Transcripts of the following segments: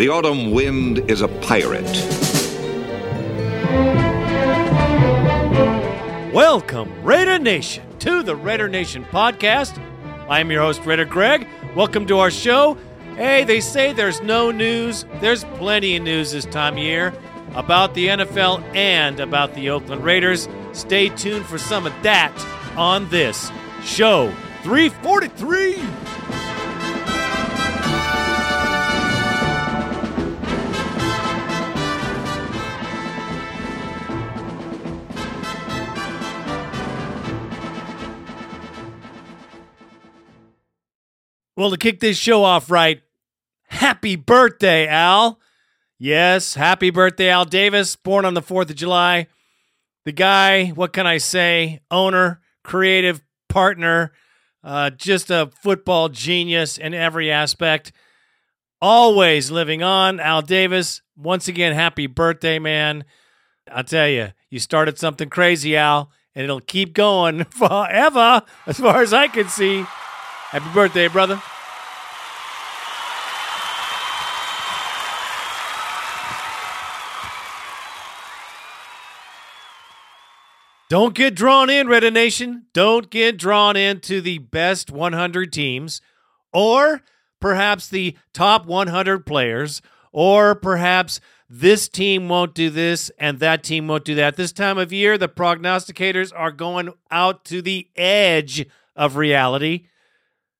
The autumn wind is a pirate. Welcome, Raider Nation, to the Raider Nation podcast. I am your host, Raider Greg. Welcome to our show. Hey, they say there's no news. There's plenty of news this time of year about the NFL and about the Oakland Raiders. Stay tuned for some of that on this show 343. Well, to kick this show off right, happy birthday, Al. Yes, happy birthday, Al Davis, born on the 4th of July. The guy, what can I say? Owner, creative partner, uh, just a football genius in every aspect. Always living on. Al Davis, once again, happy birthday, man. I'll tell you, you started something crazy, Al, and it'll keep going forever, as far as I can see. Happy birthday, brother. Don't get drawn in, Raider Nation. Don't get drawn into the best 100 teams, or perhaps the top 100 players, or perhaps this team won't do this and that team won't do that. This time of year, the prognosticators are going out to the edge of reality.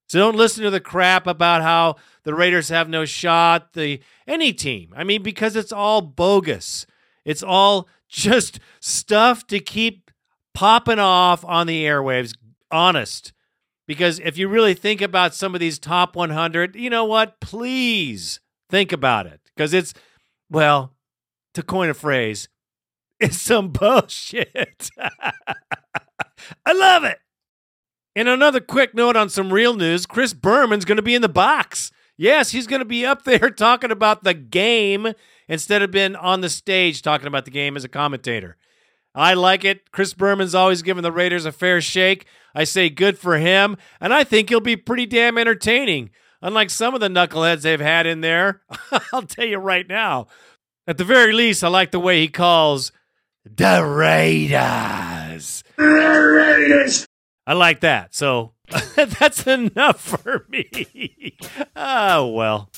So don't listen to the crap about how the Raiders have no shot, the any team. I mean, because it's all bogus. It's all just stuff to keep popping off on the airwaves. Honest. Because if you really think about some of these top 100, you know what? Please think about it. Because it's, well, to coin a phrase, it's some bullshit. I love it. And another quick note on some real news Chris Berman's going to be in the box. Yes, he's going to be up there talking about the game instead of being on the stage talking about the game as a commentator. I like it. Chris Berman's always given the Raiders a fair shake. I say good for him, and I think he'll be pretty damn entertaining. Unlike some of the knuckleheads they've had in there, I'll tell you right now. At the very least, I like the way he calls the Raiders. Raiders. I like that. So that's enough for me. oh, well.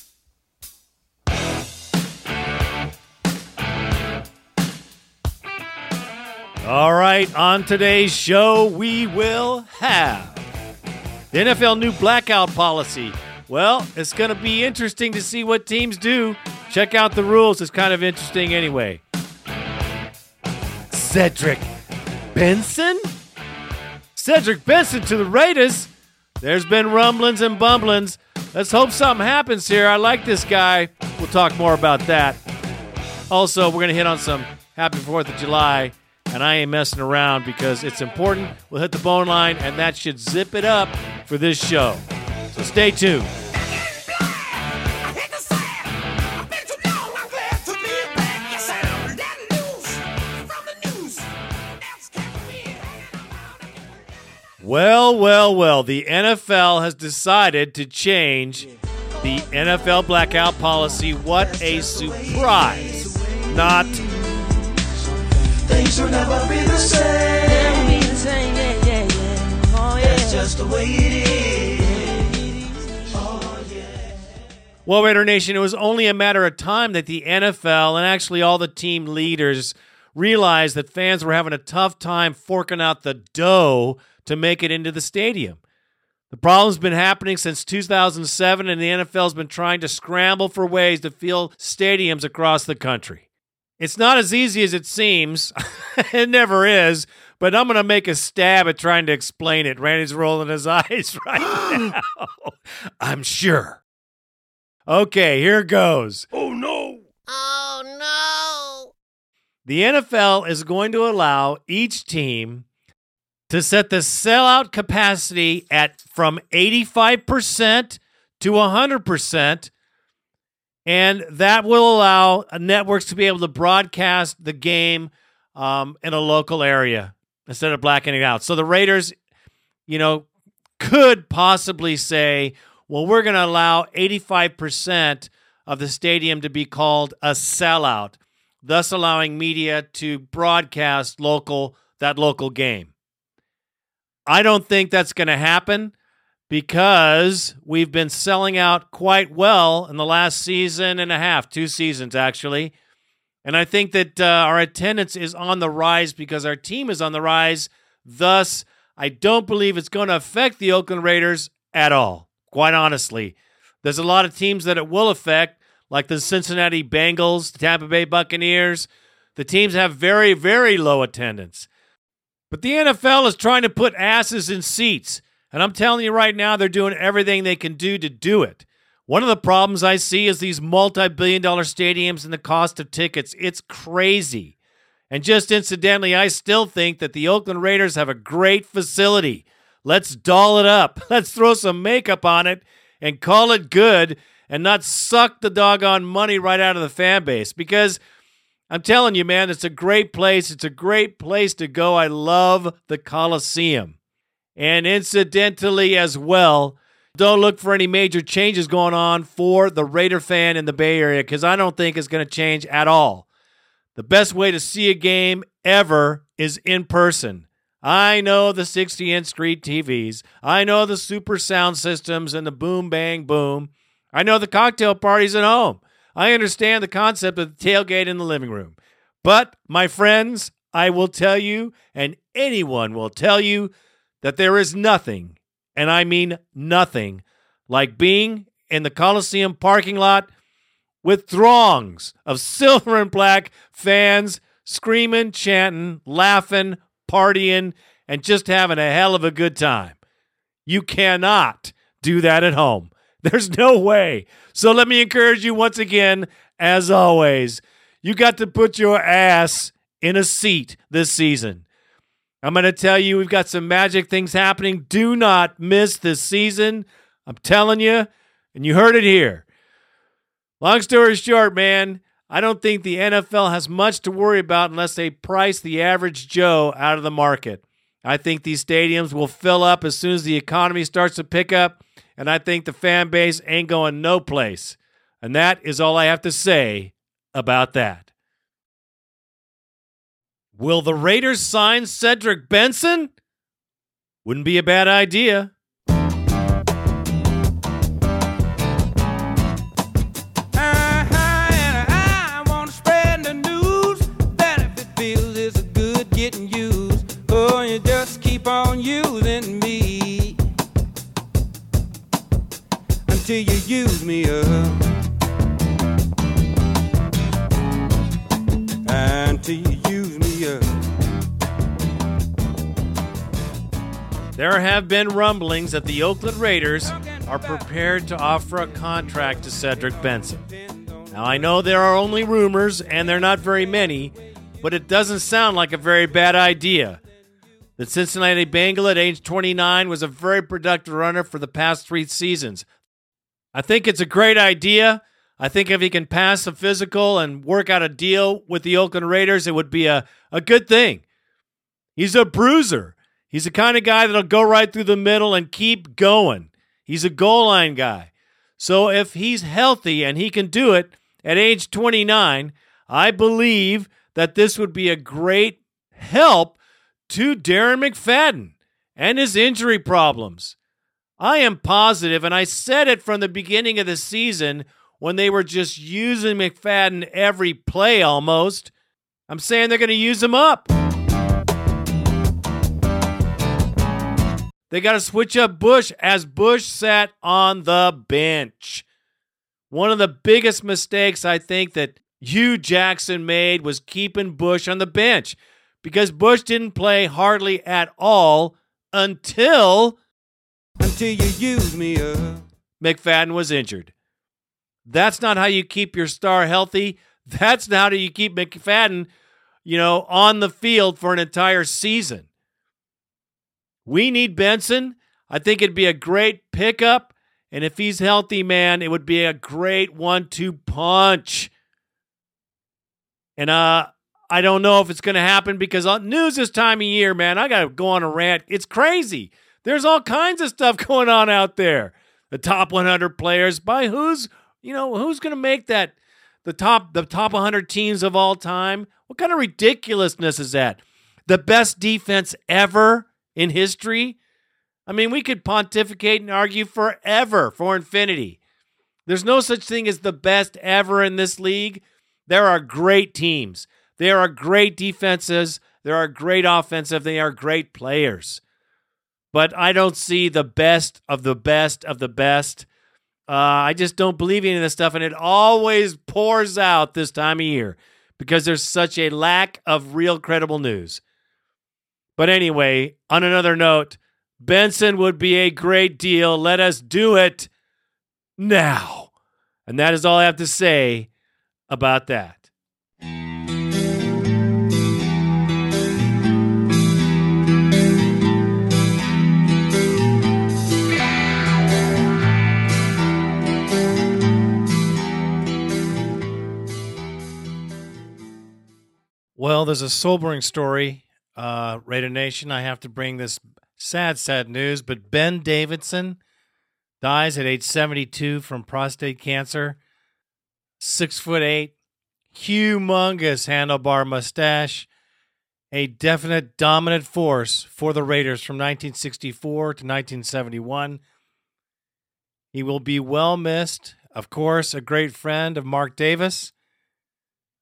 All right, on today's show, we will have the NFL new blackout policy. Well, it's going to be interesting to see what teams do. Check out the rules, it's kind of interesting anyway. Cedric Benson? Cedric Benson to the Raiders. There's been rumblings and bumblings. Let's hope something happens here. I like this guy. We'll talk more about that. Also, we're going to hit on some Happy 4th of July and I ain't messing around because it's important. We'll hit the bone line, and that should zip it up for this show. So stay tuned. Well, well, well, the NFL has decided to change the NFL blackout policy. What a surprise! Not Things will never be the same. That's just the way it is. Oh, yeah. Well, Raider Nation, it was only a matter of time that the NFL and actually all the team leaders realized that fans were having a tough time forking out the dough to make it into the stadium. The problem's been happening since 2007, and the NFL's been trying to scramble for ways to fill stadiums across the country. It's not as easy as it seems. it never is. But I'm going to make a stab at trying to explain it. Randy's rolling his eyes right now. I'm sure. Okay, here goes. Oh no. Oh no! The NFL is going to allow each team to set the sellout capacity at from 85% to 100% and that will allow networks to be able to broadcast the game um, in a local area instead of blacking it out. So the Raiders, you know, could possibly say, well, we're going to allow 85% of the stadium to be called a sellout, thus allowing media to broadcast local that local game. I don't think that's going to happen because we've been selling out quite well in the last season and a half, two seasons actually. And I think that uh, our attendance is on the rise because our team is on the rise. Thus, I don't believe it's going to affect the Oakland Raiders at all, quite honestly. There's a lot of teams that it will affect, like the Cincinnati Bengals, the Tampa Bay Buccaneers. The teams have very, very low attendance. But the NFL is trying to put asses in seats. And I'm telling you right now, they're doing everything they can do to do it. One of the problems I see is these multi billion dollar stadiums and the cost of tickets. It's crazy. And just incidentally, I still think that the Oakland Raiders have a great facility. Let's doll it up. Let's throw some makeup on it and call it good and not suck the doggone money right out of the fan base because I'm telling you, man, it's a great place. It's a great place to go. I love the Coliseum. And incidentally, as well, don't look for any major changes going on for the Raider fan in the Bay Area because I don't think it's going to change at all. The best way to see a game ever is in person. I know the 60 inch screen TVs. I know the super sound systems and the boom, bang, boom. I know the cocktail parties at home. I understand the concept of the tailgate in the living room. But, my friends, I will tell you, and anyone will tell you, that there is nothing, and I mean nothing, like being in the Coliseum parking lot with throngs of silver and black fans screaming, chanting, laughing, partying, and just having a hell of a good time. You cannot do that at home. There's no way. So let me encourage you once again, as always, you got to put your ass in a seat this season. I'm going to tell you, we've got some magic things happening. Do not miss this season. I'm telling you, and you heard it here. Long story short, man, I don't think the NFL has much to worry about unless they price the average Joe out of the market. I think these stadiums will fill up as soon as the economy starts to pick up, and I think the fan base ain't going no place. And that is all I have to say about that. Will the Raiders sign Cedric Benson? Wouldn't be a bad idea. Uh-huh, and I wanna There have been rumblings that the Oakland Raiders are prepared to offer a contract to Cedric Benson. Now, I know there are only rumors, and they're not very many, but it doesn't sound like a very bad idea. The Cincinnati Bengal at age 29 was a very productive runner for the past three seasons. I think it's a great idea. I think if he can pass a physical and work out a deal with the Oakland Raiders, it would be a, a good thing. He's a bruiser. He's the kind of guy that'll go right through the middle and keep going. He's a goal line guy. So if he's healthy and he can do it at age 29, I believe that this would be a great help to Darren McFadden and his injury problems. I am positive, and I said it from the beginning of the season when they were just using McFadden every play almost. I'm saying they're going to use him up. They got to switch up Bush as Bush sat on the bench. One of the biggest mistakes I think that Hue Jackson made was keeping Bush on the bench because Bush didn't play hardly at all until Until you use me up. McFadden was injured. That's not how you keep your star healthy. That's not how you keep McFadden, you know, on the field for an entire season. We need Benson. I think it'd be a great pickup. And if he's healthy, man, it would be a great one two punch. And uh, I don't know if it's going to happen because on news this time of year, man, I got to go on a rant. It's crazy. There's all kinds of stuff going on out there. The top 100 players by who's, You know, who's going to make that the top the top 100 teams of all time? What kind of ridiculousness is that? The best defense ever in history? I mean, we could pontificate and argue forever for infinity. There's no such thing as the best ever in this league. There are great teams. There are great defenses. There are great offensive. They are great players. But I don't see the best of the best of the best. Uh, I just don't believe any of this stuff. And it always pours out this time of year because there's such a lack of real credible news. But anyway, on another note, Benson would be a great deal. Let us do it now. And that is all I have to say about that. Well, there's a sobering story, uh, Raider Nation. I have to bring this sad, sad news, but Ben Davidson dies at age 72 from prostate cancer. Six foot eight, humongous handlebar mustache, a definite dominant force for the Raiders from 1964 to 1971. He will be well missed. Of course, a great friend of Mark Davis.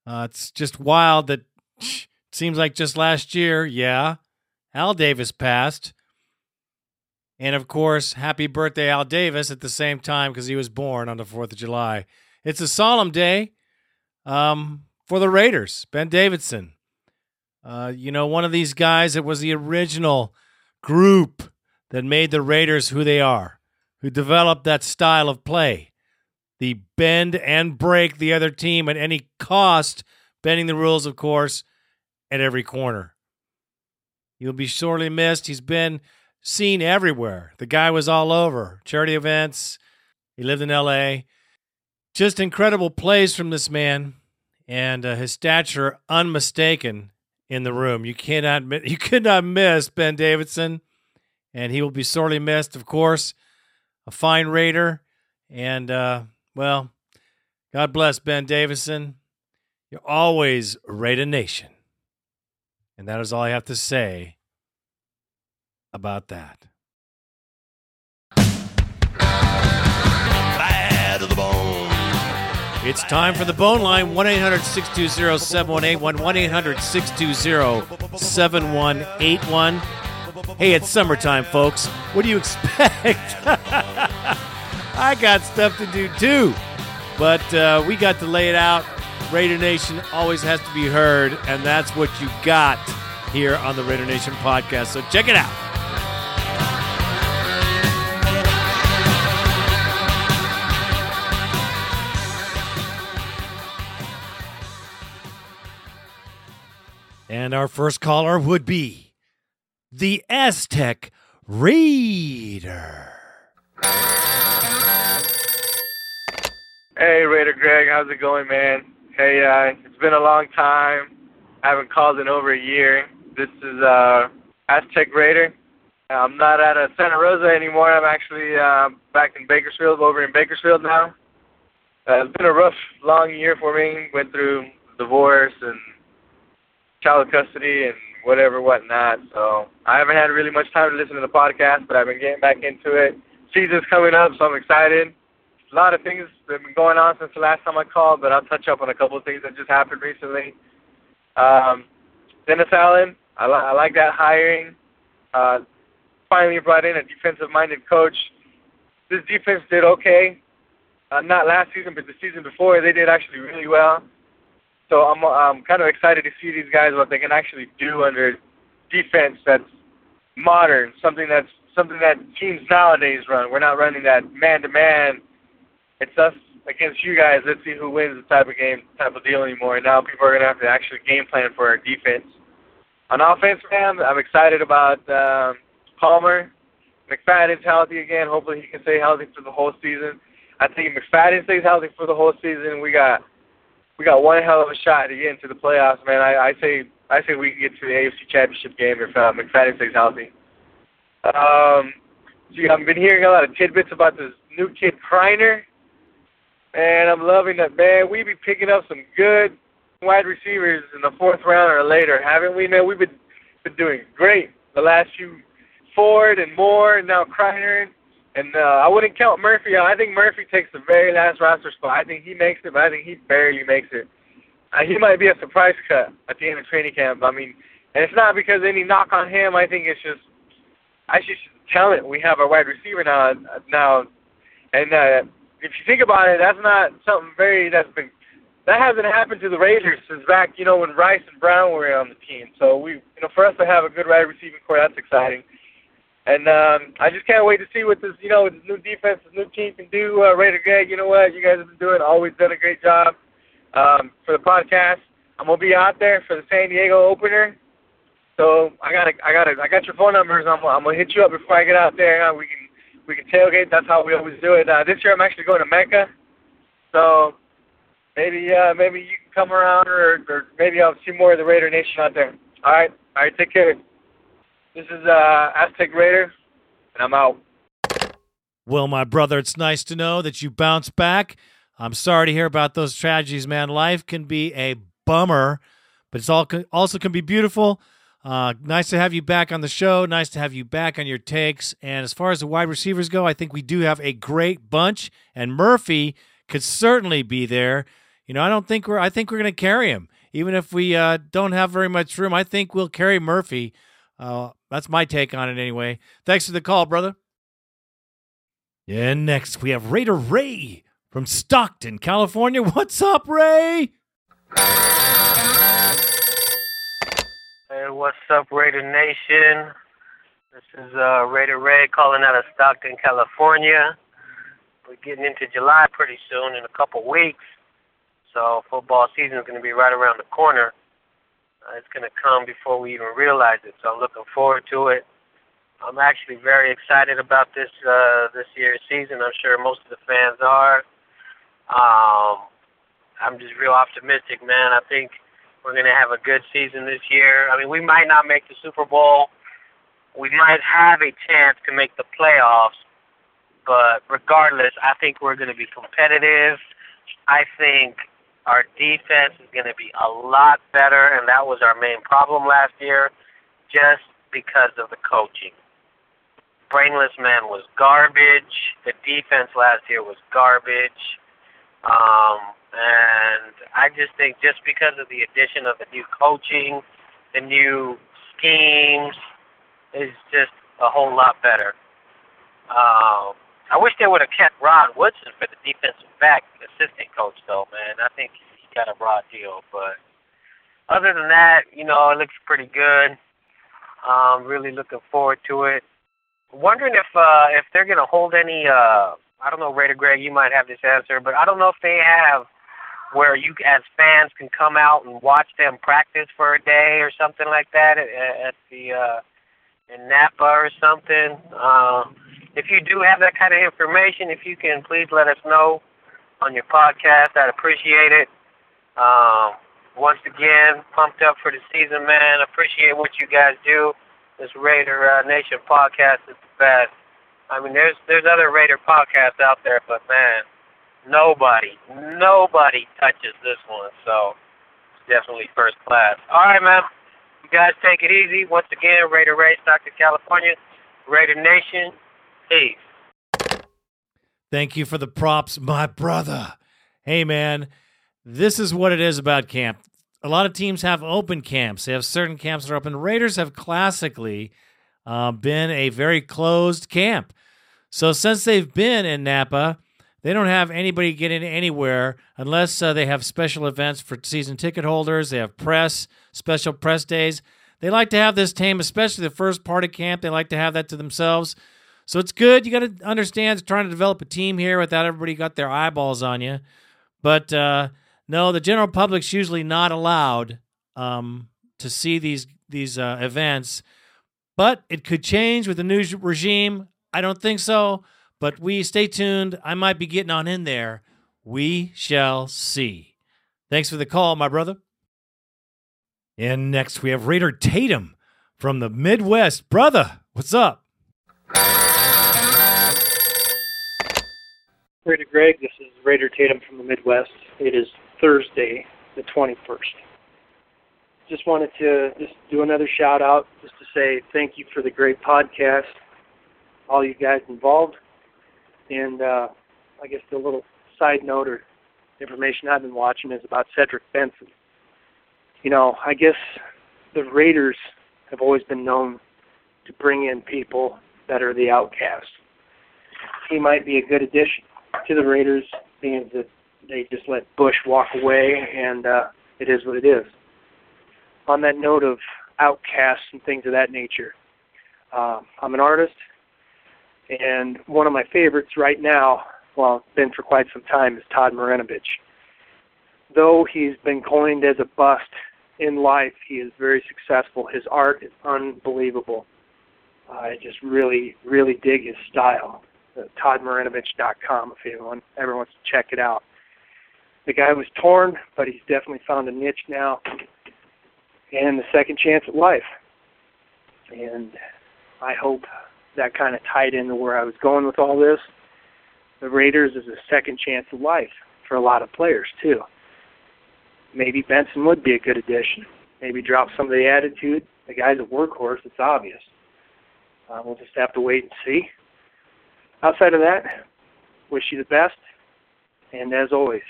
Uh, it's just wild that seems like just last year, yeah, Al Davis passed. And of course, happy birthday, Al Davis, at the same time because he was born on the 4th of July. It's a solemn day um, for the Raiders. Ben Davidson, uh, you know, one of these guys that was the original group that made the Raiders who they are, who developed that style of play. The bend and break the other team at any cost, bending the rules, of course, at every corner. He'll be sorely missed. He's been seen everywhere. The guy was all over charity events. He lived in LA. Just incredible plays from this man, and uh, his stature unmistaken in the room. You cannot you could not miss Ben Davidson, and he will be sorely missed. Of course, a fine Raider, and uh, well, God bless Ben Davidson. You're always Raider Nation, and that is all I have to say about that. Bad to the bone. It's time for the bone line 1 800 620 7181. 1 800 620 7181. Hey, it's summertime, folks. What do you expect? I got stuff to do too. But uh, we got to lay it out. Raider Nation always has to be heard, and that's what you got here on the Raider Nation podcast. So check it out. And our first caller would be the Aztec Raider. Hey, Raider Greg, how's it going, man? Hey, uh, it's been a long time. I haven't called in over a year. This is uh, Aztec Raider. I'm not at uh, Santa Rosa anymore. I'm actually uh, back in Bakersfield, over in Bakersfield now. Uh, it's been a rough, long year for me. Went through divorce and child custody and whatever, whatnot. So I haven't had really much time to listen to the podcast, but I've been getting back into it. Season's coming up, so I'm excited. A lot of things that have been going on since the last time I called, but I'll touch up on a couple of things that just happened recently. Um, Dennis Allen, I, li- I like that hiring. Uh, finally brought in a defensive-minded coach. This defense did okay. Uh, not last season, but the season before, they did actually really well. So I'm I'm kind of excited to see these guys what they can actually do under defense that's modern, something that's something that teams nowadays run. We're not running that man to man. It's us against you guys. Let's see who wins the type of game type of deal anymore. And now people are gonna have to actually game plan for our defense. On offense, man, I'm excited about um, Palmer. McFadden's healthy again. Hopefully he can stay healthy for the whole season. I think if McFadden stays healthy for the whole season, we got we got one hell of a shot to get into the playoffs, man. I, I say I say we can get to the AFC Championship game if uh, McFadden stays healthy. Um, see, I've been hearing a lot of tidbits about this new kid Criner. And I'm loving that, man. We be picking up some good wide receivers in the fourth round or later, haven't we, man? We've been been doing great the last few Ford and Moore and now Criner. And uh, I wouldn't count Murphy out. I think Murphy takes the very last roster spot. I think he makes it, but I think he barely makes it. Uh, he might be a surprise cut at the end of training camp. I mean, and it's not because any knock on him. I think it's just I just talent we have our wide receiver now. Now, and uh, if you think about it, that's not something very that's been that hasn't happened to the Raiders since back you know when Rice and Brown were on the team. So we you know for us to have a good wide receiving corps, that's exciting. And um, I just can't wait to see what this, you know, this new defense, this new team can do. Uh, Raider Greg, you know what? You guys have been doing, always done a great job um, for the podcast. I'm gonna be out there for the San Diego opener. So I got I got I got your phone numbers. I'm, I'm gonna hit you up before I get out there. Uh, we can we can tailgate. That's how we always do it. Uh, this year I'm actually going to Mecca, so maybe uh, maybe you can come around, or, or maybe I'll see more of the Raider Nation out there. All right, all right. Take care. This is uh, Aztec Raider, and I'm out. Well, my brother, it's nice to know that you bounced back. I'm sorry to hear about those tragedies, man. Life can be a bummer, but it's all also can be beautiful. Uh, nice to have you back on the show. Nice to have you back on your takes. And as far as the wide receivers go, I think we do have a great bunch, and Murphy could certainly be there. You know, I don't think we're. I think we're going to carry him, even if we uh, don't have very much room. I think we'll carry Murphy. Uh, that's my take on it, anyway. Thanks for the call, brother. And next we have Raider Ray from Stockton, California. What's up, Ray? What's up, Raider Nation? This is uh, Raider Ray calling out of Stockton, California. We're getting into July pretty soon, in a couple weeks. So football season is going to be right around the corner. Uh, it's going to come before we even realize it. So I'm looking forward to it. I'm actually very excited about this uh, this year's season. I'm sure most of the fans are. Um, I'm just real optimistic, man. I think we're going to have a good season this year. I mean, we might not make the Super Bowl. We might have a chance to make the playoffs. But regardless, I think we're going to be competitive. I think our defense is going to be a lot better, and that was our main problem last year, just because of the coaching. Brainless man was garbage. The defense last year was garbage. Um, and I just think just because of the addition of the new coaching, the new schemes, is just a whole lot better. Um, I wish they would have kept Rod Woodson for the defensive back assistant coach, though, man. I think he got a raw deal. But other than that, you know, it looks pretty good. Um, really looking forward to it. Wondering if uh, if they're gonna hold any. Uh, I don't know, Raider Greg, you might have this answer, but I don't know if they have where you as fans can come out and watch them practice for a day or something like that at, at the uh, in Napa or something. Uh, if you do have that kind of information, if you can please let us know on your podcast, I'd appreciate it. Um, once again, pumped up for the season, man. Appreciate what you guys do. This Raider uh, Nation podcast is the best. I mean, there's there's other Raider podcasts out there, but man, Nobody, nobody touches this one. So it's definitely first class. All right, man. You guys take it easy. Once again, Raider Ray, Stockton California. Raider Nation, peace. Thank you for the props, my brother. Hey, man, this is what it is about camp. A lot of teams have open camps. They have certain camps that are open. Raiders have classically uh, been a very closed camp. So since they've been in Napa, they don't have anybody getting anywhere unless uh, they have special events for season ticket holders. They have press, special press days. They like to have this team, especially the first part of camp. They like to have that to themselves. So it's good. You got to understand trying to develop a team here without everybody got their eyeballs on you. But uh, no, the general public's usually not allowed um, to see these these uh, events. But it could change with the new regime. I don't think so. But we stay tuned. I might be getting on in there. We shall see. Thanks for the call, my brother. And next we have Raider Tatum from the Midwest. Brother, what's up? Raider Greg, this is Raider Tatum from the Midwest. It is Thursday, the 21st. Just wanted to just do another shout out, just to say thank you for the great podcast, all you guys involved, and uh, I guess the little side note or information I've been watching is about Cedric Benson. You know, I guess the Raiders have always been known to bring in people that are the outcasts. He might be a good addition to the Raiders, being that they just let Bush walk away, and uh, it is what it is. On that note of outcasts and things of that nature, uh, I'm an artist, and one of my favorites right now, well, been for quite some time, is Todd Marinovich. Though he's been coined as a bust in life, he is very successful. His art is unbelievable. I just really, really dig his style. Uh, ToddMarinovich.com if anyone ever wants to check it out. The guy was torn, but he's definitely found a niche now and the second chance at life. And I hope that kind of tied into where I was going with all this. The Raiders is a second chance of life for a lot of players too. Maybe Benson would be a good addition. Maybe drop some of the attitude. The guy's a workhorse. It's obvious. Uh, we'll just have to wait and see. Outside of that, wish you the best. And as always,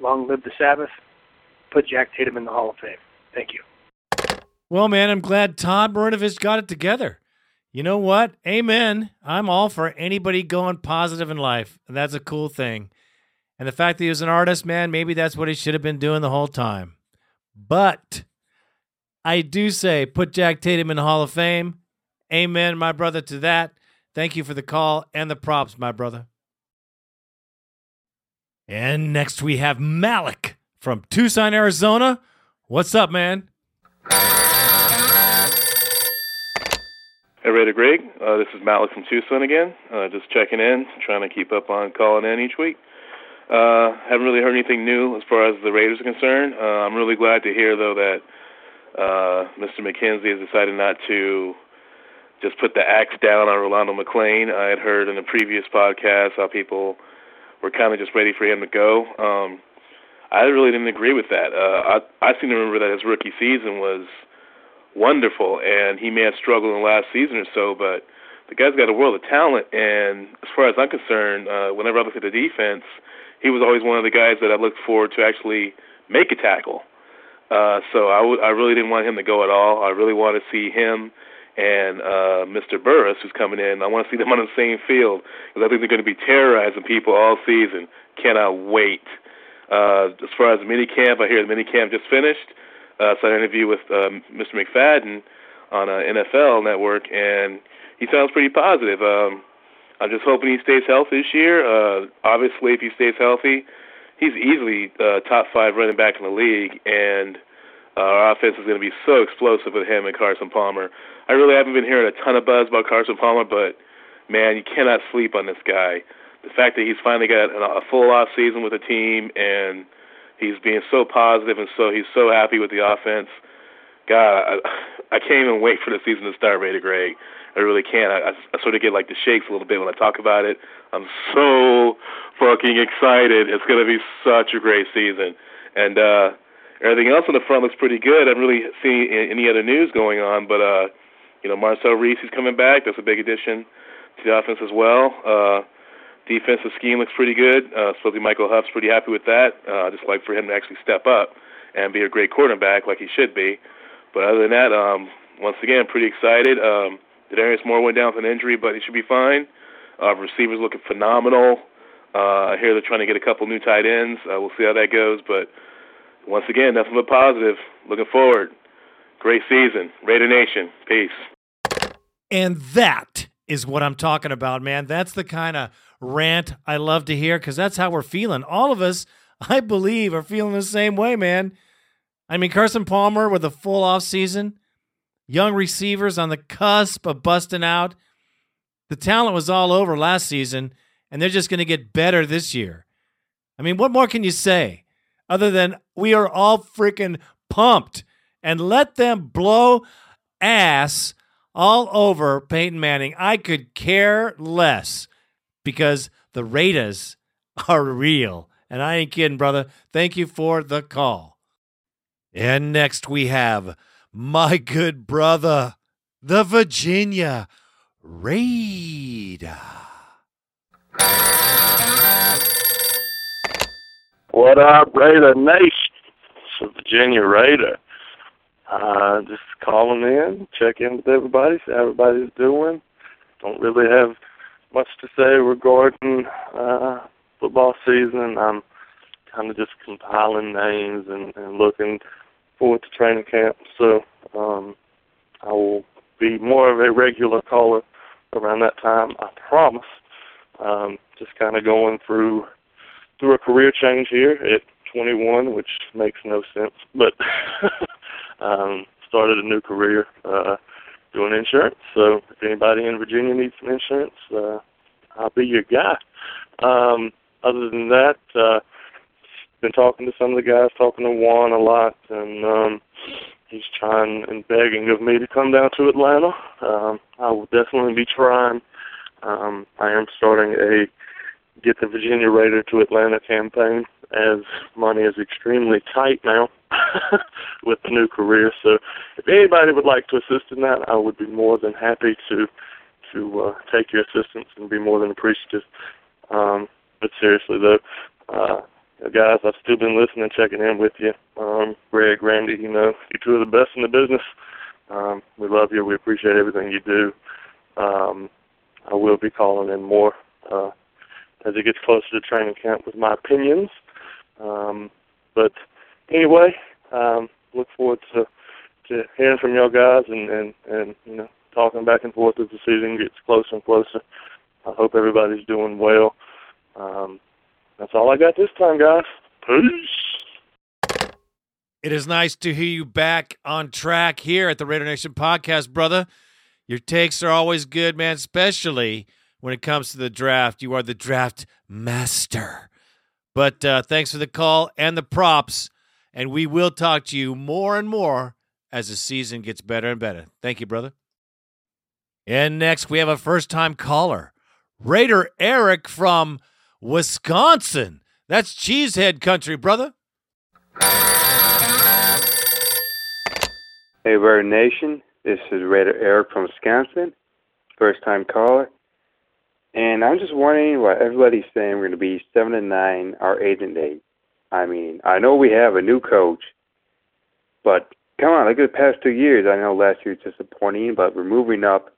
long live the Sabbath. Put Jack Tatum in the Hall of Fame. Thank you. Well, man, I'm glad Todd Marinovich got it together. You know what? Amen. I'm all for anybody going positive in life. And that's a cool thing. And the fact that he was an artist, man, maybe that's what he should have been doing the whole time. But I do say put Jack Tatum in the Hall of Fame. Amen, my brother, to that. Thank you for the call and the props, my brother. And next we have Malik from Tucson, Arizona. What's up, man? Hey, Raider Greg. Uh, this is Malik from Tucson again. Uh, just checking in, trying to keep up on calling in each week. Uh, haven't really heard anything new as far as the Raiders are concerned. Uh, I'm really glad to hear, though, that uh, Mr. McKenzie has decided not to just put the axe down on Rolando McClain. I had heard in a previous podcast how people were kind of just ready for him to go. Um, I really didn't agree with that. Uh, I, I seem to remember that his rookie season was wonderful, and he may have struggled in the last season or so, but the guy's got a world of talent. And as far as I'm concerned, uh, whenever I look at the defense, he was always one of the guys that I looked forward to actually make a tackle. Uh, so I, w- I really didn't want him to go at all. I really want to see him and uh, Mr. Burris, who's coming in. I want to see them on the same field because I think they're going to be terrorizing people all season. Cannot wait. Uh, as far as the mini camp, I hear the mini camp just finished. Uh, so an interview with um, Mr. McFadden on uh, NFL Network, and he sounds pretty positive. Um, I'm just hoping he stays healthy this year. Uh, obviously, if he stays healthy, he's easily uh, top five running back in the league, and uh, our offense is going to be so explosive with him and Carson Palmer. I really haven't been hearing a ton of buzz about Carson Palmer, but man, you cannot sleep on this guy. The fact that he's finally got a full off season with the team and he's being so positive and so he's so happy with the offense. God, I, I can't even wait for the season to start, Raider Greg. I really can't. I, I, I sort of get like the shakes a little bit when I talk about it. I'm so fucking excited. It's going to be such a great season. And uh everything else on the front looks pretty good. I haven't really seen any other news going on, but uh you know, Marcel Reece is coming back. That's a big addition to the offense as well. Uh defensive scheme looks pretty good. Uh supposedly Michael Huff's pretty happy with that. Uh just like for him to actually step up and be a great quarterback like he should be. But other than that, um once again pretty excited. Um Darius Moore went down with an injury, but he should be fine. Uh, receivers looking phenomenal. Uh, I hear they're trying to get a couple new tight ends. Uh, we'll see how that goes. But once again, nothing but positive. Looking forward. Great season. Raider Nation. Peace. And that is what I'm talking about, man. That's the kind of rant I love to hear because that's how we're feeling. All of us, I believe, are feeling the same way, man. I mean, Carson Palmer with a full off season young receivers on the cusp of busting out. The talent was all over last season, and they're just going to get better this year. I mean, what more can you say other than we are all freaking pumped and let them blow ass all over Peyton Manning? I could care less because the Raiders are real. And I ain't kidding, brother. Thank you for the call. And next we have my good brother, the Virginia Raider. What up, Raider Nation? It's Virginia Raider. Uh, just calling in, check in with everybody, see how everybody's doing. Don't really have much to say regarding uh, football season. I'm kind of just compiling names and, and looking forward to training camp. So um, I will be more of a regular caller around that time. I promise. Um, just kind of going through through a career change here at 21, which makes no sense, but um, started a new career uh, doing insurance. So if anybody in Virginia needs some insurance, uh, I'll be your guy. Um, other than that, uh, been talking to some of the guys, talking to Juan a lot, and um, he's trying and begging of me to come down to Atlanta. Um, I will definitely be trying. Um, I am starting a get the Virginia Raider to Atlanta campaign as money is extremely tight now with the new career. So if anybody would like to assist in that, I would be more than happy to to uh, take your assistance and be more than appreciative. Um, but seriously though, uh, guys, I've still been listening, checking in with you. Um, Greg, Randy, you know, you two are the best in the business. Um, we love you. We appreciate everything you do. Um, I will be calling in more uh, as it gets closer to training camp with my opinions. Um, but anyway, um, look forward to to hearing from y'all guys and and and you know talking back and forth as the season gets closer and closer. I hope everybody's doing well. Um, that's all I got this time, guys. Peace. It is nice to hear you back on track here at the Raider Nation podcast, brother. Your takes are always good, man, especially when it comes to the draft. You are the draft master. But uh, thanks for the call and the props. And we will talk to you more and more as the season gets better and better. Thank you, brother. And next, we have a first time caller, Raider Eric from Wisconsin. That's Cheesehead country, brother. Hey, Raider Nation. This is Raider Eric from Wisconsin, first time caller. And I'm just wondering why everybody's saying we're going to be 7 and 9 or 8 and 8. I mean, I know we have a new coach, but come on, look at the past two years. I know last year was disappointing, but we're moving up.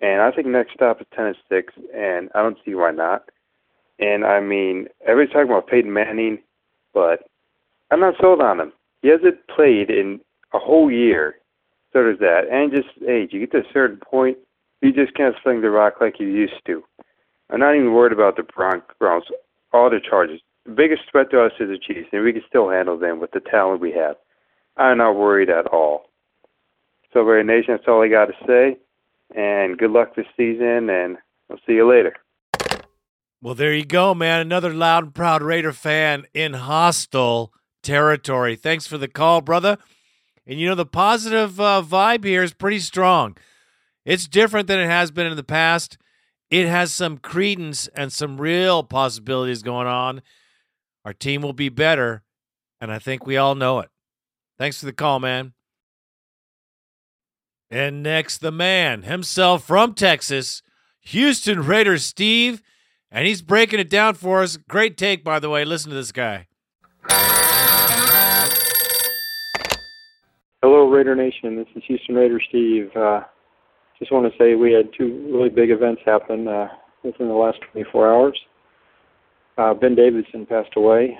And I think next stop is 10 and 6, and I don't see why not. And I mean, everybody's talking about Peyton Manning, but I'm not sold on him. He hasn't played in a whole year. So does that. And just age. You get to a certain point, you just can't sling the rock like you used to. I'm not even worried about the Bronx, Browns, all the Chargers. The biggest threat to us is the Chiefs, and we can still handle them with the talent we have. I'm not worried at all. So, Raider Nation, that's all I got to say. And good luck this season, and I'll see you later. Well, there you go, man. Another loud and proud Raider fan in hostile territory. Thanks for the call, brother. And you know, the positive uh, vibe here is pretty strong. It's different than it has been in the past. It has some credence and some real possibilities going on. Our team will be better, and I think we all know it. Thanks for the call, man. And next, the man himself from Texas, Houston Raiders Steve, and he's breaking it down for us. Great take, by the way. Listen to this guy. Hello, Raider Nation. This is Houston Raider Steve. Uh, just want to say we had two really big events happen uh, within the last 24 hours. Uh, ben Davidson passed away.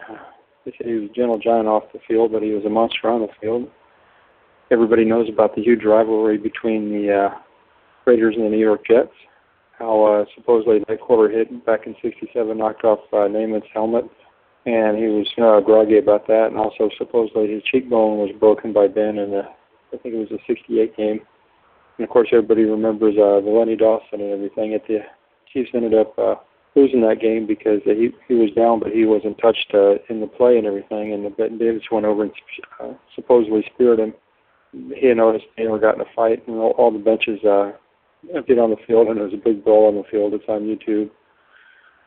They said he was a gentle giant off the field, but he was a monster on the field. Everybody knows about the huge rivalry between the uh, Raiders and the New York Jets. How uh, supposedly that quarter hit back in '67 knocked off uh, Namath's helmet and he was uh, groggy about that. And also, supposedly, his cheekbone was broken by Ben in the, I think it was a '68 game. And of course, everybody remembers uh, the Lenny Dawson and everything. At the Chiefs ended up uh, losing that game because he he was down, but he wasn't touched uh, in the play and everything. And Ben Davis went over and uh, supposedly speared him. He and Otis Taylor got in a fight, and all, all the benches uh, emptied on the field, and there was a big brawl on the field. It's on YouTube.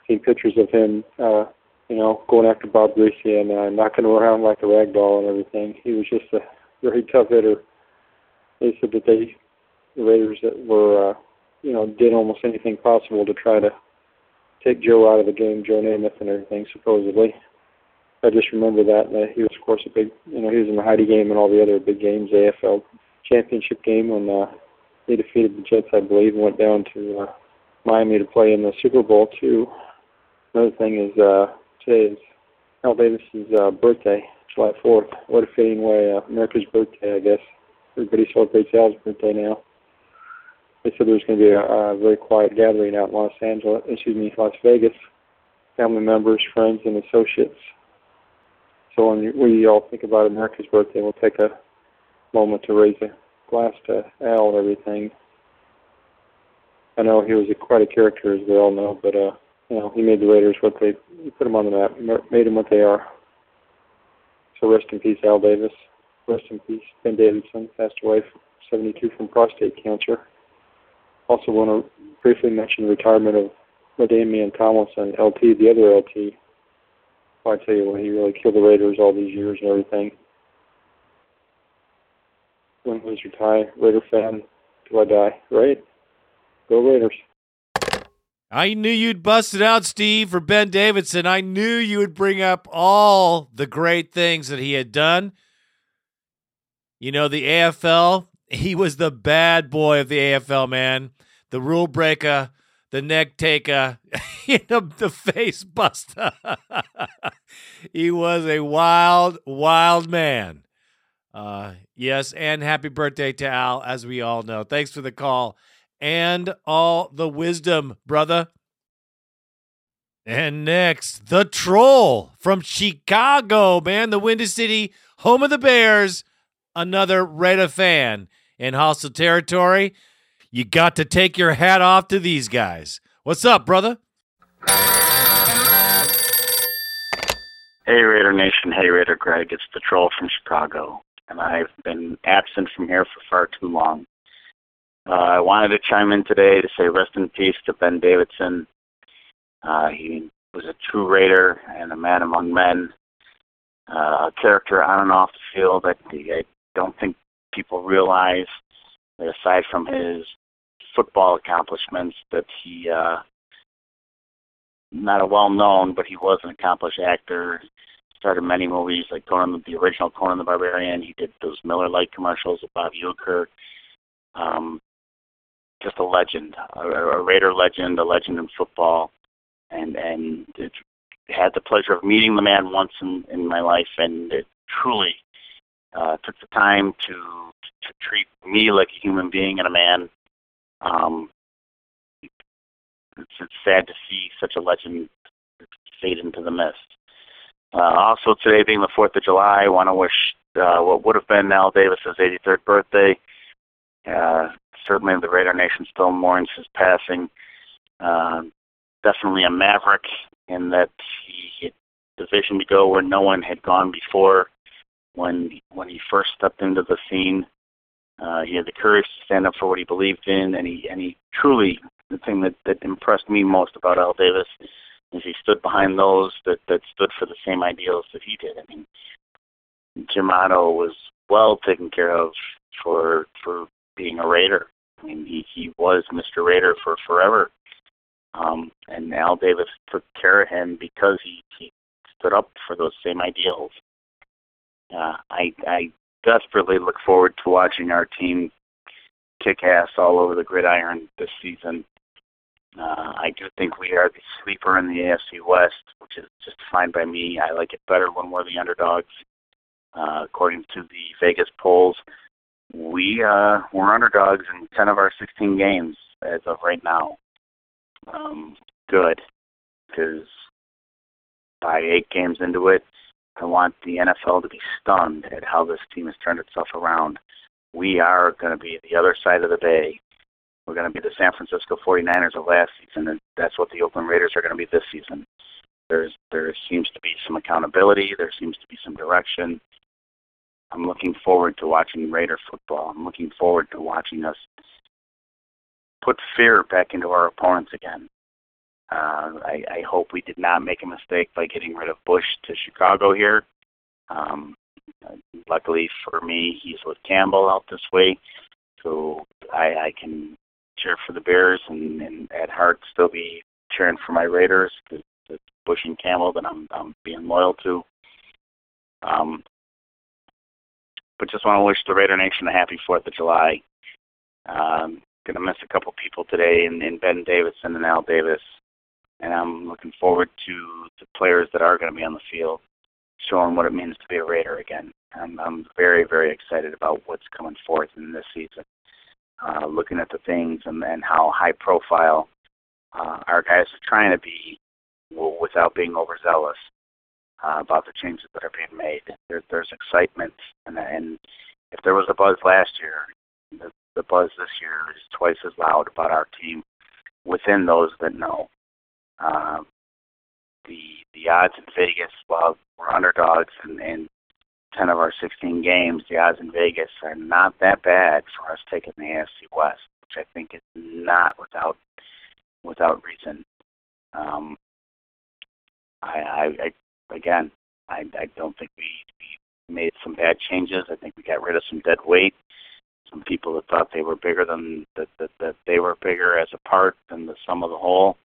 Seen pictures of him. Uh, you know, going after Bob Griese and uh, knocking him around like a rag doll and everything. He was just a very tough hitter. They said that they, the Raiders, that were, uh, you know, did almost anything possible to try to take Joe out of the game, Joe Namath and everything, supposedly. I just remember that. And he was, of course, a big, you know, he was in the Heidi game and all the other big games, AFL championship game when uh, they defeated the Jets, I believe, and went down to uh, Miami to play in the Super Bowl too. Another thing is uh, today is Al Davis's uh, birthday, July 4th. What a fitting way, uh, America's birthday, I guess. Everybody celebrates Al's birthday now. They said there's going to be a, a very quiet gathering out in Los Angeles, excuse me, Las Vegas. Family members, friends, and associates. So when we all think about America's birthday, we'll take a moment to raise a glass to Al and everything. I know he was a, quite a character, as we all know, but uh, you know he made the Raiders what they he put them on the map, made them what they are. So rest in peace, Al Davis. Rest in peace, Ben Davidson passed away, 72 from prostate cancer. Also want to briefly mention the retirement of LaDainian Tomlinson, LT, the other LT. Well, I tell you what, he really killed the Raiders all these years and everything. Win, lose, or tie, Raider fan till I die, right? Go Raiders. I knew you'd bust it out, Steve, for Ben Davidson. I knew you would bring up all the great things that he had done. You know, the AFL, he was the bad boy of the AFL, man. The rule breaker, the neck taker, you know, the face buster. he was a wild, wild man. Uh, yes, and happy birthday to Al, as we all know. Thanks for the call and all the wisdom, brother. And next, the troll from Chicago, man, the Windy City, home of the Bears, another Raider fan in hostile territory. You got to take your hat off to these guys. What's up, brother? Hey, Raider Nation. Hey, Raider Greg. It's the troll from Chicago, and I've been absent from here for far too long. Uh, I wanted to chime in today to say rest in peace to Ben Davidson. Uh, he was a true Raider and a man among men, uh, a character on and off the field that I don't think people realize aside from his football accomplishments that he uh not a well known but he was an accomplished actor started many movies like Conan the original Conan the Barbarian. He did those Miller Lite commercials with Bob Uecker um just a legend, a, a Raider legend, a legend in football, and and it, had the pleasure of meeting the man once in in my life, and it truly uh, took the time to to treat me like a human being and a man. Um, it's, it's sad to see such a legend fade into the mist. Uh, also, today being the Fourth of July, I want to wish uh, what would have been Al Davis's 83rd birthday. Uh, certainly the Raider Nation still mourns his passing. Uh, definitely a maverick in that he had the vision to go where no one had gone before. When when he first stepped into the scene, uh, he had the courage to stand up for what he believed in, and he and he truly the thing that that impressed me most about Al Davis is he stood behind those that that stood for the same ideals that he did. I mean, Jim Otto was well taken care of for for being a Raider. I mean, he he was Mr. Raider for forever, um, and Al Davis took care of him because he he stood up for those same ideals. Uh, I I desperately look forward to watching our team kick ass all over the gridiron this season. Uh, I do think we are the sleeper in the AFC West, which is just fine by me. I like it better when we're the underdogs. Uh, according to the Vegas polls, we uh, we're underdogs in 10 of our 16 games as of right now. Um, good, because by eight games into it, I want the NFL to be stunned at how this team has turned itself around. We are going to be the other side of the bay. We're going to be the San Francisco 49ers of last season, and that's what the Oakland Raiders are going to be this season. There's there seems to be some accountability. There seems to be some direction. I'm looking forward to watching Raider football. I'm looking forward to watching us put fear back into our opponents again. Uh, I, I hope we did not make a mistake by getting rid of Bush to Chicago here. Um, luckily for me, he's with Campbell out this way, so I, I can cheer for the Bears and, and at heart still be cheering for my Raiders. Cause it's Bush and Campbell that I'm I'm being loyal to. Um, but just want to wish the Raider Nation a happy Fourth of July. Um, gonna miss a couple people today, in, in Ben Davidson and Al Davis and I'm looking forward to the players that are going to be on the field, showing what it means to be a Raider again. I'm, I'm very, very excited about what's coming forth in this season. Uh, looking at the things and, and how high profile uh, our guys are trying to be w- without being overzealous uh, about the changes that are being made. There, there's excitement, and, and if there was a buzz last year, the, the buzz this year is twice as loud about our team within those that know. Um, the the odds in Vegas, while we're underdogs in, in 10 of our 16 games, the odds in Vegas are not that bad for us taking the AFC West, which I think is not without without reason. Um, I, I, I again, I, I don't think we, we made some bad changes. I think we got rid of some dead weight. Some people that thought they were bigger than that, that, that they were bigger as a part than the sum of the whole.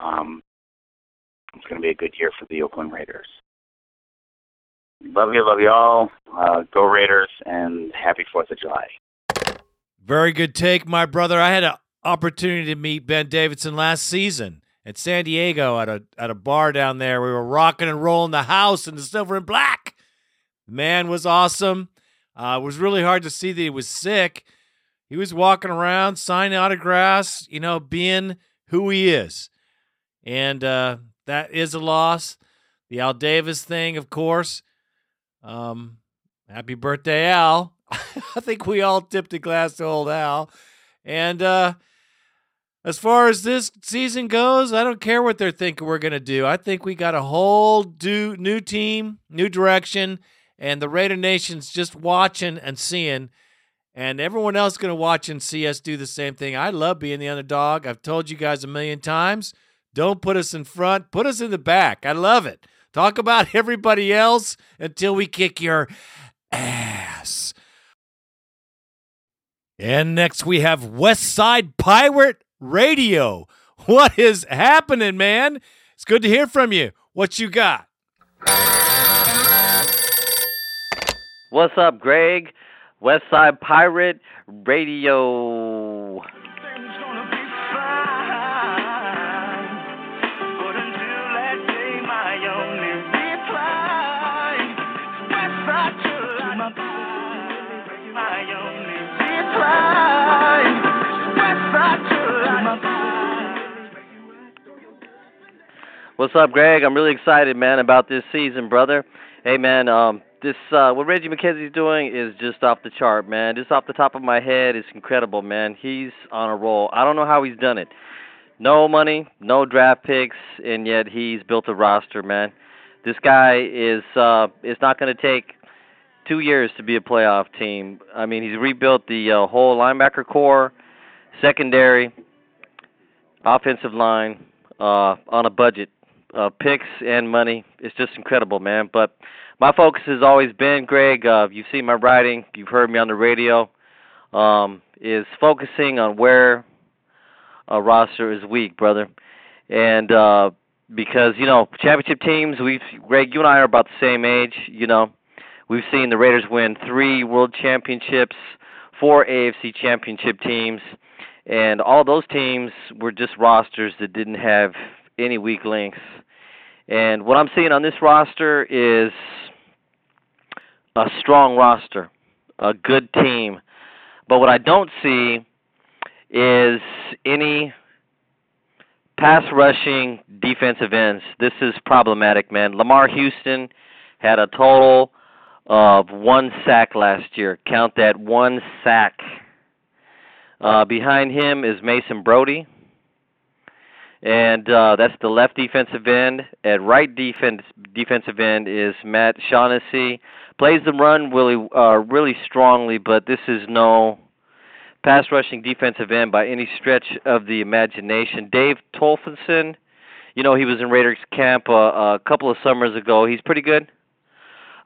Um, it's going to be a good year for the Oakland Raiders. Love you, love you all. Uh, go Raiders, and happy Fourth of July. Very good take, my brother. I had an opportunity to meet Ben Davidson last season at San Diego at a at a bar down there. We were rocking and rolling the house in the silver and black. Man was awesome. Uh, it was really hard to see that he was sick. He was walking around, signing autographs, you know, being who he is. And uh, that is a loss. The Al Davis thing, of course. Um, happy birthday, Al. I think we all tipped a glass to old Al. And uh, as far as this season goes, I don't care what they're thinking we're going to do. I think we got a whole do, new team, new direction, and the Raider Nation's just watching and seeing. And everyone else going to watch and see us do the same thing. I love being the underdog. I've told you guys a million times. Don't put us in front, put us in the back. I love it. Talk about everybody else until we kick your ass. And next we have West Side Pirate Radio. What is happening, man? It's good to hear from you. What you got? What's up, Greg? West Side Pirate Radio. What's up, Greg? I'm really excited, man, about this season, brother. Hey, man, um, this uh, what Reggie McKenzie's doing is just off the chart, man. Just off the top of my head, it's incredible, man. He's on a roll. I don't know how he's done it. No money, no draft picks, and yet he's built a roster, man. This guy is uh, it's not going to take two years to be a playoff team. I mean, he's rebuilt the uh, whole linebacker corps, secondary, offensive line uh, on a budget uh, picks and money. It's just incredible, man. But my focus has always been, Greg. Uh, you've seen my writing. You've heard me on the radio. Um, is focusing on where a roster is weak, brother, and uh, because you know championship teams. We've Greg, you and I are about the same age. You know, we've seen the Raiders win three World Championships, four AFC Championship teams, and all those teams were just rosters that didn't have any weak links. And what I'm seeing on this roster is a strong roster, a good team. But what I don't see is any pass rushing defensive ends. This is problematic, man. Lamarr Houston had a total of one sack last year. Count that one sack. Uh, behind him is Mason Brody, and uh, that's the left defensive end. At right defense defensive end is Matt Shaughnessy. Plays the run really uh, really strongly, but this is no pass rushing defensive end by any stretch of the imagination. Dave Tollefson, you know, he was in Raiders camp uh, a couple of summers ago. He's pretty good,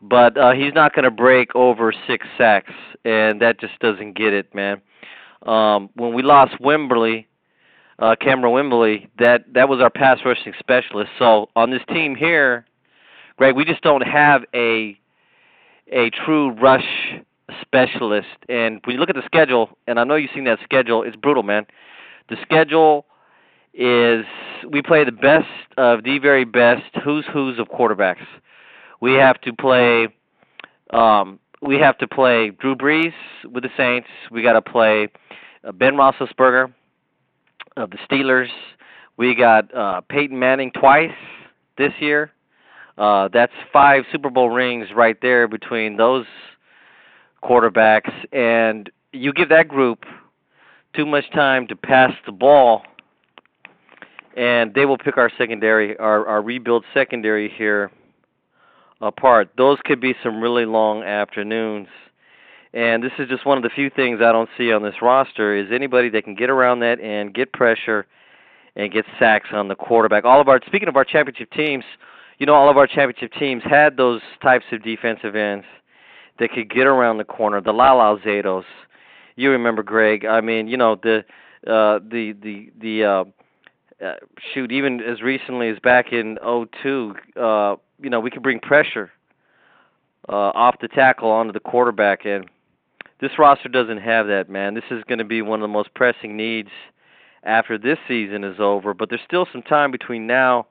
but uh, he's not going to break over six sacks, and that just doesn't get it, man. Um, when we lost Wimbley, uh, Kamerion Wimbley, that that was our pass rushing specialist. So on this team here, Greg, we just don't have a a true rush specialist. And when you look at the schedule, and I know you've seen that schedule, it's brutal, man. The schedule is we play the best of the very best who's who's of quarterbacks. We have to play um we have to play Drew Brees with the Saints. We got to play uh, Ben Roethlisberger of the Steelers. We got uh Peyton Manning twice this year. Uh that's five Super Bowl rings right there between those quarterbacks and you give that group too much time to pass the ball and they will pick our secondary our our rebuild secondary here apart. Those could be some really long afternoons. And this is just one of the few things I don't see on this roster is anybody that can get around that and get pressure and get sacks on the quarterback. All of our speaking of our championship teams, you know all of our championship teams had those types of defensive ends that could get around the corner, the Lyle Alzados. You remember Greg? I mean, you know the uh the the the uh uh, shoot, even as recently as back in '02, uh, you know, we could bring pressure uh, off the tackle onto the quarterback, and this roster doesn't have that. Man, this is going to be one of the most pressing needs after this season is over. But there's still some time between now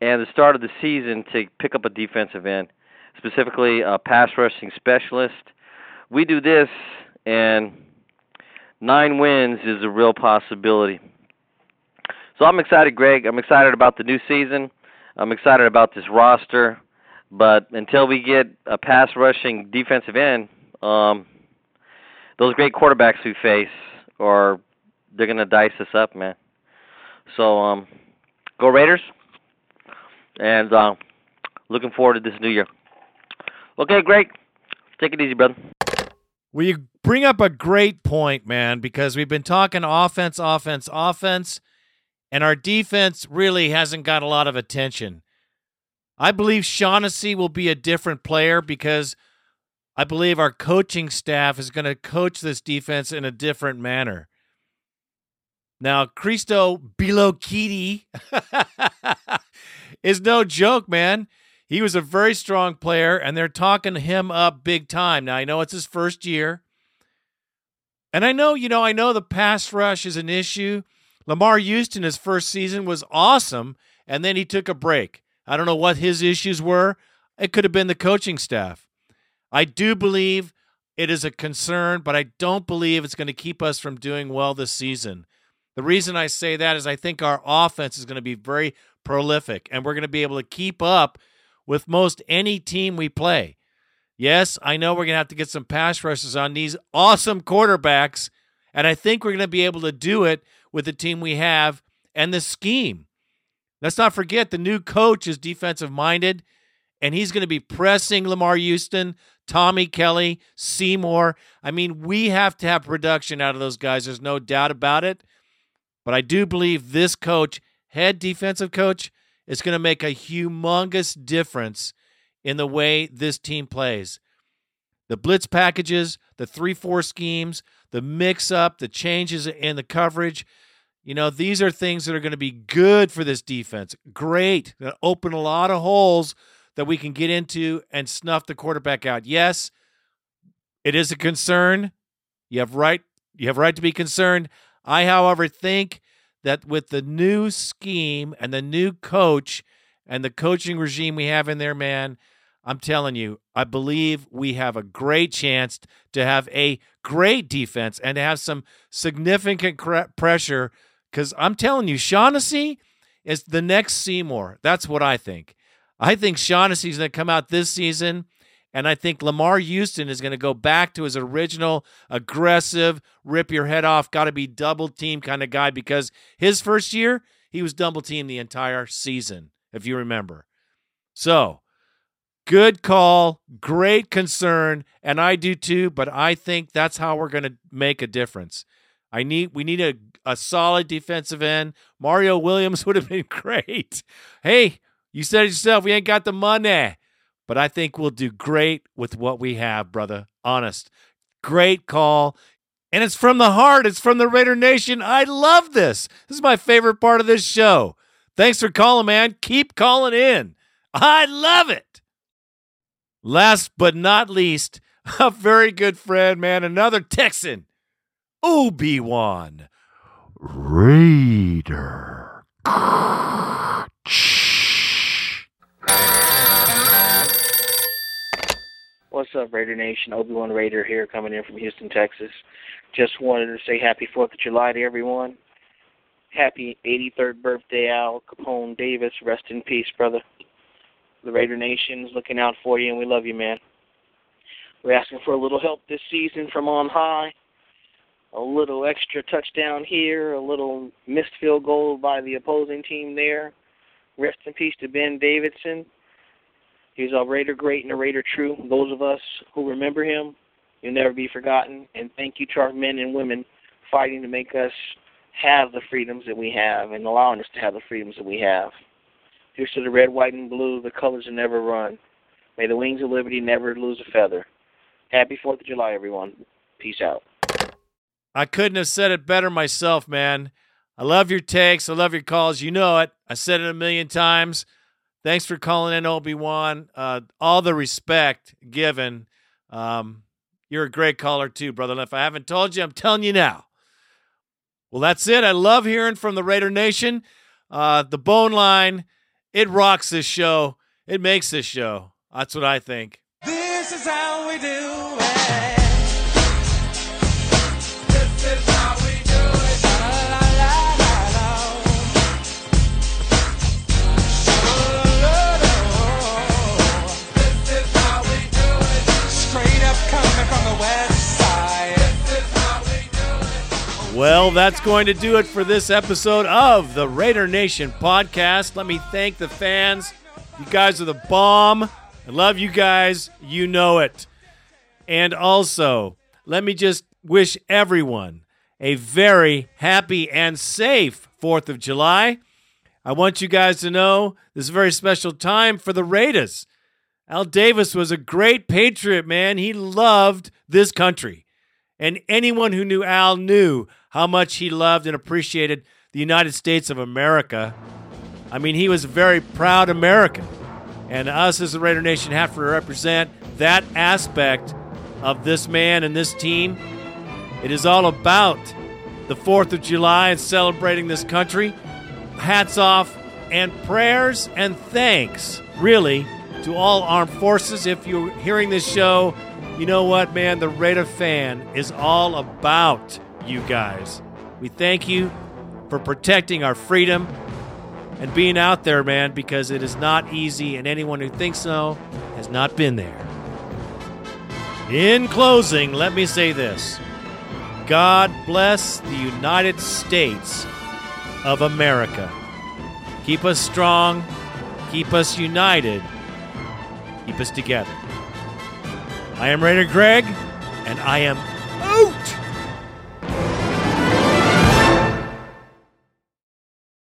and the start of the season to pick up a defensive end, specifically a pass rushing specialist. We do this, and nine wins is a real possibility. So I'm excited, Greg. I'm excited about the new season. I'm excited about this roster. But until we get a pass rushing defensive end, um, those great quarterbacks we face are they're gonna dice us up, man. So um, go Raiders, and uh, looking forward to this new year. Okay, great. take it easy, brother. Well, you bring up a great point, man, because we've been talking offense, offense, offense and our defense really hasn't got a lot of attention. I believe Shaughnessy will be a different player because I believe our coaching staff is going to coach this defense in a different manner. Now, Christo Bilukidi is no joke, man. He was a very strong player, and they're talking him up big time. Now, I know it's his first year. And I know, you know, I know the pass rush is an issue. Lamarr Houston, his first season was awesome, and then he took a break. I don't know what his issues were. It could have been the coaching staff. I do believe it is a concern, but I don't believe it's going to keep us from doing well this season. The reason I say that is I think our offense is going to be very prolific, and we're going to be able to keep up with most any team we play. Yes, I know we're going to have to get some pass rushes on these awesome quarterbacks, and I think we're going to be able to do it with the team we have and the scheme. Let's not forget the new coach is defensive minded, and he's going to be pressing Lamarr Houston, Tommy Kelly, Seymour. I mean, we have to have production out of those guys. There's no doubt about it. But I do believe this coach, head defensive coach, is going to make a humongous difference in the way this team plays. The blitz packages, the 3 4 schemes, the mix up, the changes in the coverage, you know, these are things that are going to be good for this defense. Great. That open a lot of holes that we can get into and snuff the quarterback out. Yes, it is a concern. You have right you have right to be concerned. I, however, think that with the new scheme and the new coach and the coaching regime we have in there, man, I'm telling you, I believe we have a great chance to have a great defense and to have some significant pressure because I'm telling you, Shaughnessy is the next Seymour. That's what I think. I think Shaughnessy's going to come out this season, and I think Lamarr Houston is going to go back to his original aggressive, rip your head off, got to be double team kind of guy because his first year, he was double team the entire season, if you remember. So, Good call, great concern, and I do too, but I think that's how we're going to make a difference. I need we need a a solid defensive end. Mario Williams would have been great. Hey, you said it yourself, we ain't got the money. But I think we'll do great with what we have, brother. Honest. Great call. And it's from the heart. It's from the Raider Nation. I love this. This is my favorite part of this show. Thanks for calling, man. Keep calling in. I love it. Last but not least, a very good friend, man, another Texan, Obi Wan Raider. What's up, Raider Nation? Obi Wan Raider here, coming in from Houston, Texas. Just wanted to say happy 4th of July to everyone. Happy 83rd birthday, Al Capone Davis. Rest in peace, brother. The Raider Nation is looking out for you, and we love you, man. We're asking for a little help this season from on high. A little extra touchdown here, a little missed field goal by the opposing team there. Rest in peace to Ben Davidson. He was a Raider great and a Raider true. Those of us who remember him, you'll never be forgotten. And thank you to our men and women fighting to make us have the freedoms that we have and allowing us to have the freedoms that we have. Here's to the red, white, and blue, the colors that never run. May the wings of liberty never lose a feather. Happy 4th of July, everyone. Peace out. I couldn't have said it better myself, man. I love your takes. I love your calls. You know it. I said it a million times. Thanks for calling in, Obi Wan. Uh, all the respect given. Um, you're a great caller, too, brother. And if I haven't told you, I'm telling you now. Well, that's it. I love hearing from the Raider Nation. Uh, the bone line, it rocks this show. It makes this show. That's what I think. This is how we do it. Well, that's going to do it for this episode of the Raider Nation podcast. Let me thank the fans. You guys are the bomb. I love you guys. You know it. And also, let me just wish everyone a very happy and safe 4th of July. I want you guys to know this is a very special time for the Raiders. Al Davis was a great patriot, man. He loved this country. And anyone who knew Al knew how much he loved and appreciated the United States of America. I mean, he was a very proud American. And us as the Raider Nation have to represent that aspect of this man and this team. It is all about the 4th of July and celebrating this country. Hats off and prayers and thanks, really, to all armed forces. If you're hearing this show, you know what, man? The Raider fan is all about you guys. We thank you for protecting our freedom and being out there, man, because it is not easy, and anyone who thinks so has not been there. In closing, let me say this God bless the United States of America. Keep us strong, keep us united, keep us together. I am Raider Greg, and I am